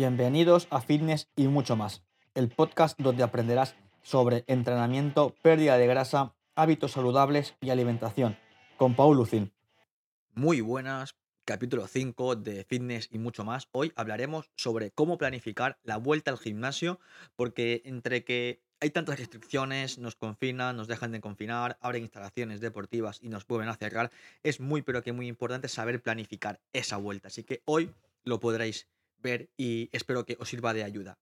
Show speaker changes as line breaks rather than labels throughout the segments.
Bienvenidos a Fitness y mucho más, el podcast donde aprenderás sobre entrenamiento, pérdida de grasa, hábitos saludables y alimentación, con Paul Lucin.
Muy buenas, capítulo 5 de Fitness y mucho más. Hoy hablaremos sobre cómo planificar la vuelta al gimnasio, porque entre que hay tantas restricciones, nos confinan, nos dejan de confinar, abren instalaciones deportivas y nos vuelven a cerrar, es muy pero que muy importante saber planificar esa vuelta. Así que hoy lo podréis ver y espero que os sirva de ayuda.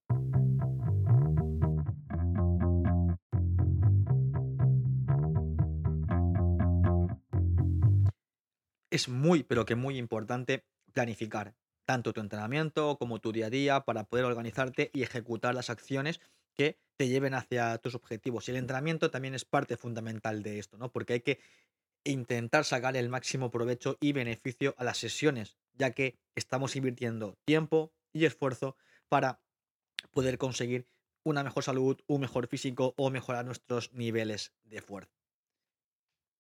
Es muy, pero que muy importante planificar tanto tu entrenamiento como tu día a día para poder organizarte y ejecutar las acciones que te lleven hacia tus objetivos. Y el entrenamiento también es parte fundamental de esto, ¿no? Porque hay que intentar sacar el máximo provecho y beneficio a las sesiones, ya que estamos invirtiendo tiempo y esfuerzo para poder conseguir una mejor salud, un mejor físico o mejorar nuestros niveles de fuerza.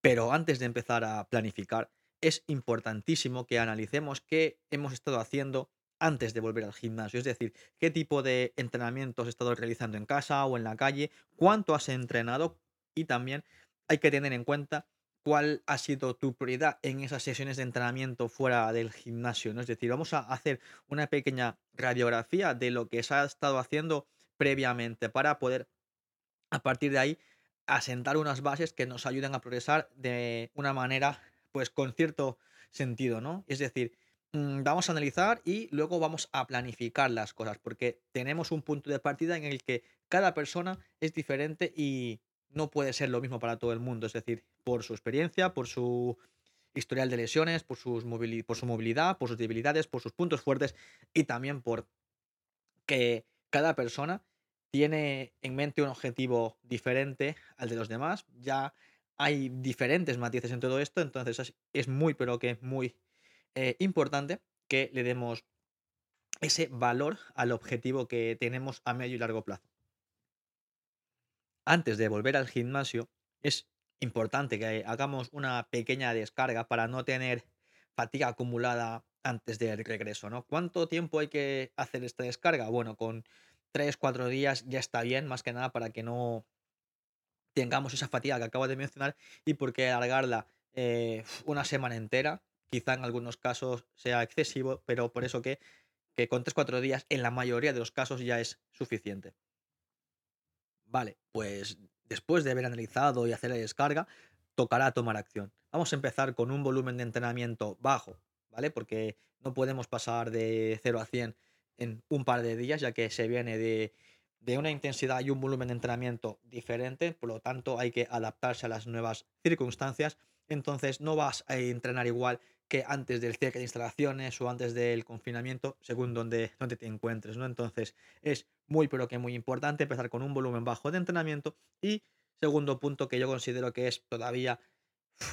Pero antes de empezar a planificar, es importantísimo que analicemos qué hemos estado haciendo antes de volver al gimnasio. Es decir, qué tipo de entrenamiento has estado realizando en casa o en la calle, cuánto has entrenado y también hay que tener en cuenta cuál ha sido tu prioridad en esas sesiones de entrenamiento fuera del gimnasio. Es decir, vamos a hacer una pequeña radiografía de lo que se ha estado haciendo previamente para poder, a partir de ahí, asentar unas bases que nos ayuden a progresar de una manera, pues con cierto sentido, ¿no? Es decir, mm, vamos a analizar y luego vamos a planificar las cosas, porque tenemos un punto de partida en el que cada persona es diferente y no puede ser lo mismo para todo el mundo. Es decir, por su experiencia, por su historial de lesiones, por, su movilidad, por sus debilidades, por sus puntos fuertes y también por que cada persona tiene en mente un objetivo diferente al de los demás. Ya hay diferentes matices en todo esto, entonces es muy, pero que muy eh, importante que le demos ese valor al objetivo que tenemos a medio y largo plazo antes de volver al gimnasio, es importante que hagamos una pequeña descarga para no tener fatiga acumulada antes del regreso, ¿no? ¿Cuánto tiempo hay que hacer esta descarga? Bueno, con 3, 4 días ya está bien, más que nada para que no tengamos esa fatiga que acabo de mencionar y porque alargarla eh, una semana entera, quizá en algunos casos sea excesivo, pero por eso que, que con 3-4 días en la mayoría de los casos ya es suficiente. Vale, pues después de haber analizado y hacer la descarga, tocará tomar acción. Vamos a empezar con un volumen de entrenamiento bajo, ¿vale? Porque no podemos pasar de 0 a 100 en un par de días, ya que se viene de, de una intensidad y un volumen de entrenamiento diferente, por lo tanto hay que adaptarse a las nuevas circunstancias. Entonces no vas a entrenar igual que antes del cierre de instalaciones o antes del confinamiento, según donde, donde te encuentres, ¿no? Entonces es muy, pero que muy importante empezar con un volumen bajo de entrenamiento y segundo punto que yo considero que es todavía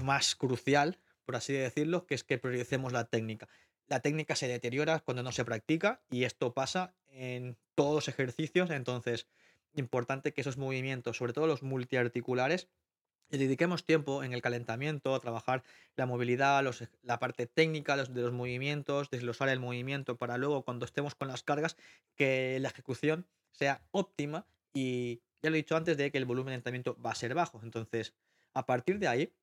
más crucial, por así decirlo, que es que prioricemos la técnica. La técnica se deteriora cuando no se practica y esto pasa en todos los ejercicios, entonces importante que esos movimientos, sobre todo los multiarticulares, dediquemos tiempo en el calentamiento, a trabajar la movilidad, la parte técnica de los movimientos, desglosar el movimiento para luego cuando estemos con las cargas que la ejecución sea óptima y ya lo he dicho antes de que el volumen de entrenamiento va a ser bajo. Entonces, a partir de ahí,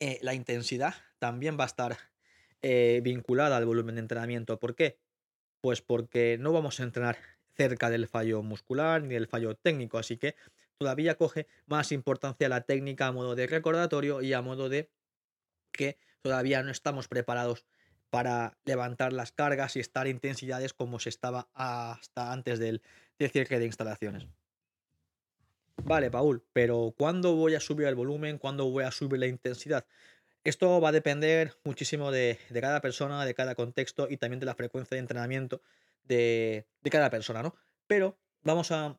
eh, la intensidad también va a estar eh, vinculada al volumen de entrenamiento. ¿Por qué? Pues porque no vamos a entrenar cerca del fallo muscular ni del fallo técnico, así que todavía coge más importancia la técnica a modo de recordatorio y a modo de que todavía no estamos preparados para levantar las cargas y estar intensidades como se estaba hasta antes del, cierre de instalaciones. Vale, Paul, pero ¿cuándo voy a subir el volumen? ¿Cuándo voy a subir la intensidad? Esto va a depender muchísimo de, cada persona, de cada contexto y también de la frecuencia de entrenamiento de cada persona, ¿no? Pero vamos a,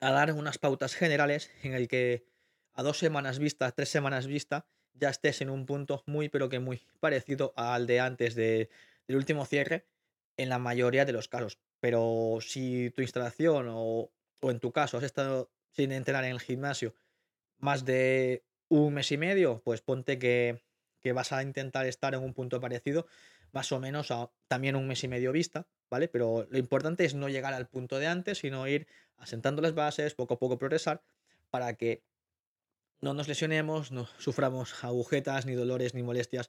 a dar unas pautas generales en el que a dos semanas vista, tres semanas vista, ya estés en un punto muy, pero que muy parecido al de antes del último cierre en la mayoría de los casos. Pero si tu instalación o, o en tu caso has estado sin entrenar en el gimnasio más de un mes y medio, pues ponte que, que vas a intentar estar en un punto parecido, más o menos a también un mes y medio vista, ¿vale? Pero lo importante es no llegar al punto de antes, sino ir asentando las bases, poco a poco progresar, para que no nos lesionemos, no suframos agujetas, ni dolores, ni molestias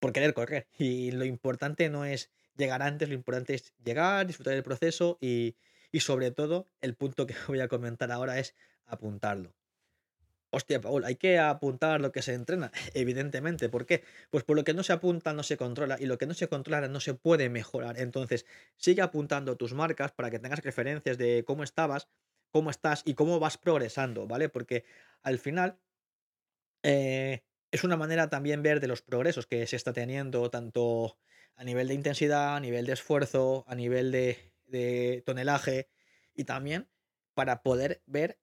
por querer correr. Y lo importante no es llegar antes, lo importante es llegar, disfrutar del proceso y, y sobre todo el punto que voy a comentar ahora es apuntarlo. Hostia, Paul, hay que apuntar lo que se entrena, evidentemente. ¿Por qué? Pues por lo que no se apunta no se controla y lo que no se controla no se puede mejorar. Entonces, sigue apuntando tus marcas para que tengas referencias de cómo estabas, cómo estás y cómo vas progresando, ¿vale? Porque al final eh, es una manera también ver de los progresos que se está teniendo, tanto a nivel de intensidad, a nivel de esfuerzo, a nivel de, tonelaje y también para poder ver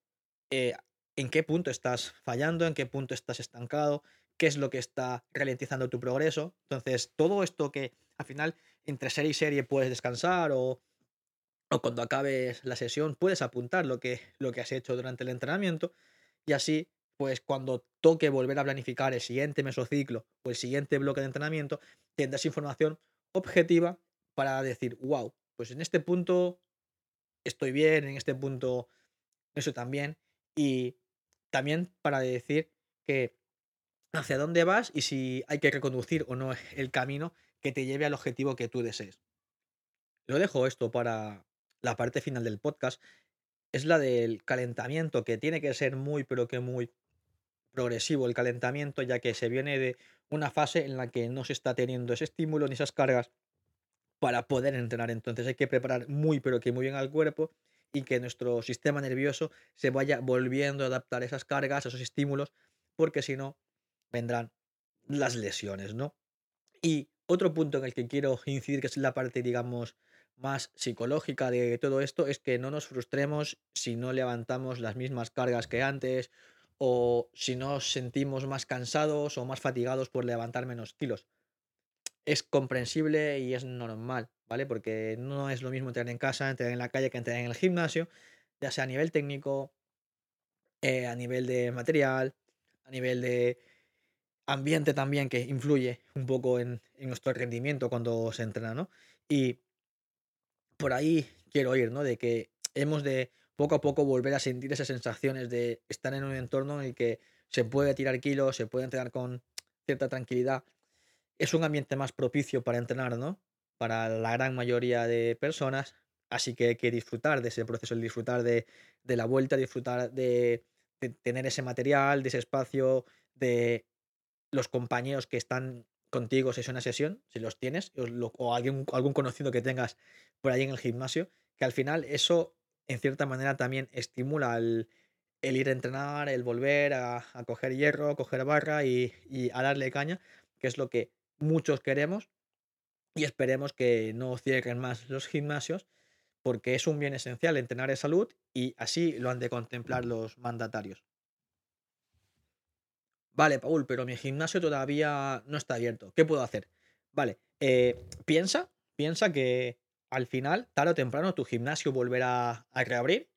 eh, en qué punto estás fallando, en qué punto estás estancado, qué es lo que está ralentizando tu progreso. Entonces, todo esto que al final entre serie y serie puedes descansar o, o cuando acabes la sesión puedes apuntar lo que, lo que has hecho durante el entrenamiento y así, pues cuando toque volver a planificar el siguiente mesociclo o el siguiente bloque de entrenamiento, tendrás información objetiva para decir, wow, pues en este punto estoy bien, en este punto eso también. Y también para decir que hacia dónde vas y si hay que reconducir o no el camino que te lleve al objetivo que tú desees. Lo dejo esto para la parte final del podcast. Es la del calentamiento, que tiene que ser muy, pero que muy progresivo el calentamiento, ya que se viene de una fase en la que no se está teniendo ese estímulo ni esas cargas para poder entrenar. Entonces hay que preparar muy, pero que muy bien al cuerpo y que nuestro sistema nervioso se vaya volviendo a adaptar a esas cargas, a esos estímulos, porque si no, vendrán las lesiones, ¿no? Y otro punto en el que quiero incidir, que es la parte, digamos, más psicológica de todo esto, es que no nos frustremos si no levantamos las mismas cargas que antes o si nos sentimos más cansados o más fatigados por levantar menos kilos es comprensible y es normal, ¿vale? Porque no es lo mismo entrenar en casa, entrenar en la calle que entrenar en el gimnasio, ya sea a nivel técnico, eh, a nivel de material, a nivel de ambiente también que influye un poco en, en, nuestro rendimiento cuando se entrena, ¿no? Y por ahí quiero ir, ¿no? De que hemos de poco a poco volver a sentir esas sensaciones de estar en un entorno en el que se puede tirar kilos, se puede entrenar con cierta tranquilidad es un ambiente más propicio para entrenar, ¿no? Para la gran mayoría de personas. Así que hay que disfrutar de ese proceso, el disfrutar de, la vuelta, disfrutar de, tener ese material, de ese espacio, de los compañeros que están contigo sesión a sesión, si los tienes, o, algún, algún conocido que tengas por ahí en el gimnasio, que al final eso en cierta manera también estimula el, ir a entrenar, el volver a, coger hierro, a coger barra y, y, a darle caña, que es lo que muchos queremos y esperemos que no cierren más los gimnasios porque es un bien esencial entrenar en salud y así lo han de contemplar los mandatarios. Vale, Paul, pero mi gimnasio todavía no está abierto. ¿Qué puedo hacer? Vale, eh, piensa, piensa que al final, tarde o temprano, tu gimnasio volverá a reabrir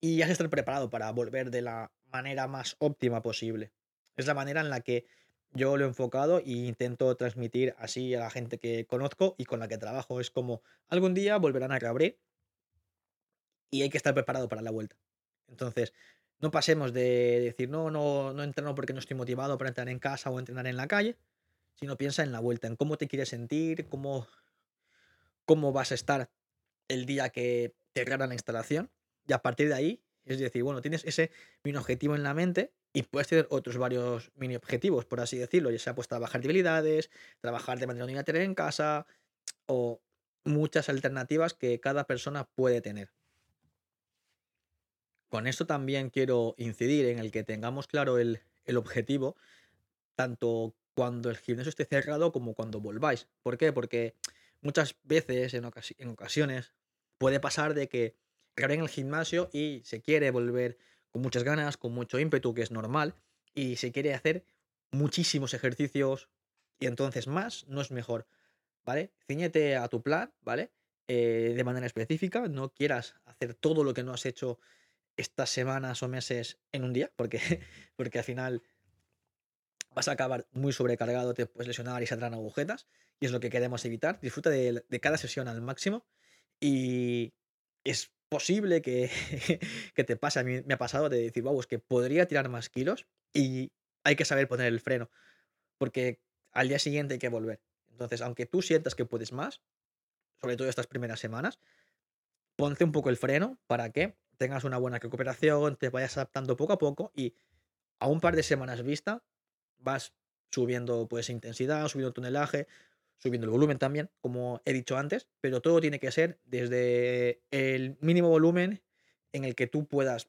y has de estar preparado para volver de la manera más óptima posible. Es la manera en la que yo lo he enfocado e intento transmitir así a la gente que conozco y con la que trabajo. Es como algún día volverán a reabrir y hay que estar preparado para la vuelta. Entonces, no pasemos de decir, no, no, no entreno porque no estoy motivado para entrenar en casa o entrenar en la calle, sino piensa en la vuelta, en cómo te quieres sentir, cómo, cómo vas a estar el día que te la instalación y a partir de ahí, es decir, bueno, tienes ese mini objetivo en la mente y puedes tener otros varios mini objetivos, por así decirlo, ya sea pues trabajar debilidades, trabajar de manera unilateral en casa o muchas alternativas que cada persona puede tener. Con esto también quiero incidir en el que tengamos claro el, objetivo, tanto cuando el gimnasio esté cerrado como cuando volváis. ¿Por qué? Porque muchas veces, en, en ocasiones, puede pasar de que en el gimnasio y se quiere volver con muchas ganas, con mucho ímpetu, que es normal, y se quiere hacer muchísimos ejercicios y entonces más no es mejor, ¿vale? Ciñete a tu plan, ¿vale? Eh, de manera específica, no quieras hacer todo lo que no has hecho estas semanas o meses en un día, porque, porque al final vas a acabar muy sobrecargado, te puedes lesionar y saldrán agujetas, y es lo que queremos evitar. Disfruta de, de cada sesión al máximo y es posible que, que te pase. A mí me ha pasado de decir, es que podría tirar más kilos y hay que saber poner el freno, porque al día siguiente hay que volver. Entonces, aunque tú sientas que puedes más, sobre todo estas primeras semanas, ponte un poco el freno para que tengas una buena recuperación, te vayas adaptando poco a poco y a un par de semanas vista vas subiendo pues intensidad, subiendo tonelaje, subiendo el volumen también, como he dicho antes, pero todo tiene que ser desde el mínimo volumen en el que tú puedas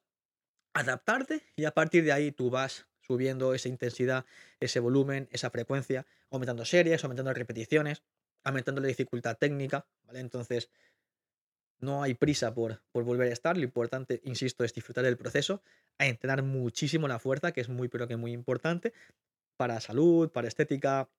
adaptarte y a partir de ahí tú vas subiendo esa intensidad, ese volumen, esa frecuencia, aumentando series, aumentando repeticiones, aumentando la dificultad técnica, ¿vale? Entonces, no hay prisa por, por volver a estar, lo importante, insisto, es disfrutar del proceso, a entrenar muchísimo la fuerza, que es muy, pero que muy importante, para salud, para estética,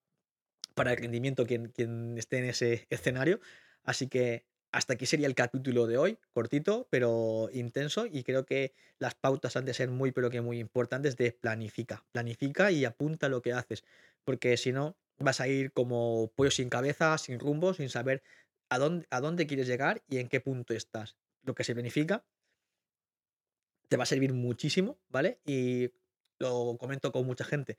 para el rendimiento quien, quien esté en ese escenario. Así que hasta aquí sería el capítulo de hoy, cortito, pero intenso, y creo que las pautas han de ser muy, pero que muy importantes de planifica. Planifica y apunta lo que haces, porque si no, vas a ir como pollo sin cabeza, sin rumbo, sin saber a dónde, a dónde quieres llegar y en qué punto estás. Lo que se planifica te va a servir muchísimo, ¿vale? Y lo comento con mucha gente.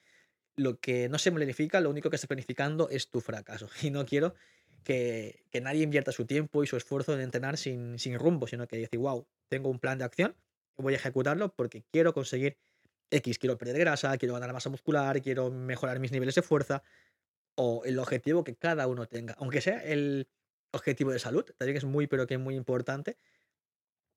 Lo que no se planifica, lo único que está planificando es tu fracaso. Y no quiero que, que nadie invierta su tiempo y su esfuerzo en entrenar sin, sin rumbo, sino que decir, wow, tengo un plan de acción, voy a ejecutarlo porque quiero conseguir X, quiero perder grasa, quiero ganar masa muscular, quiero mejorar mis niveles de fuerza, o el objetivo que cada uno tenga, aunque sea el objetivo de salud, también es muy, pero que muy importante,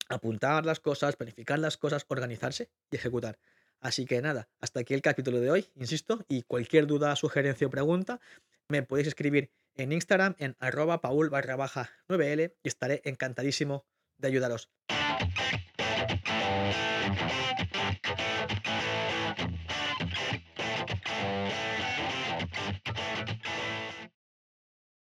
apuntar las cosas, planificar las cosas, organizarse y ejecutar. Así que nada, hasta aquí el capítulo de hoy, insisto, y cualquier duda, sugerencia o pregunta, me podéis escribir en Instagram en arroba paul barra baja 9L y estaré encantadísimo de ayudaros.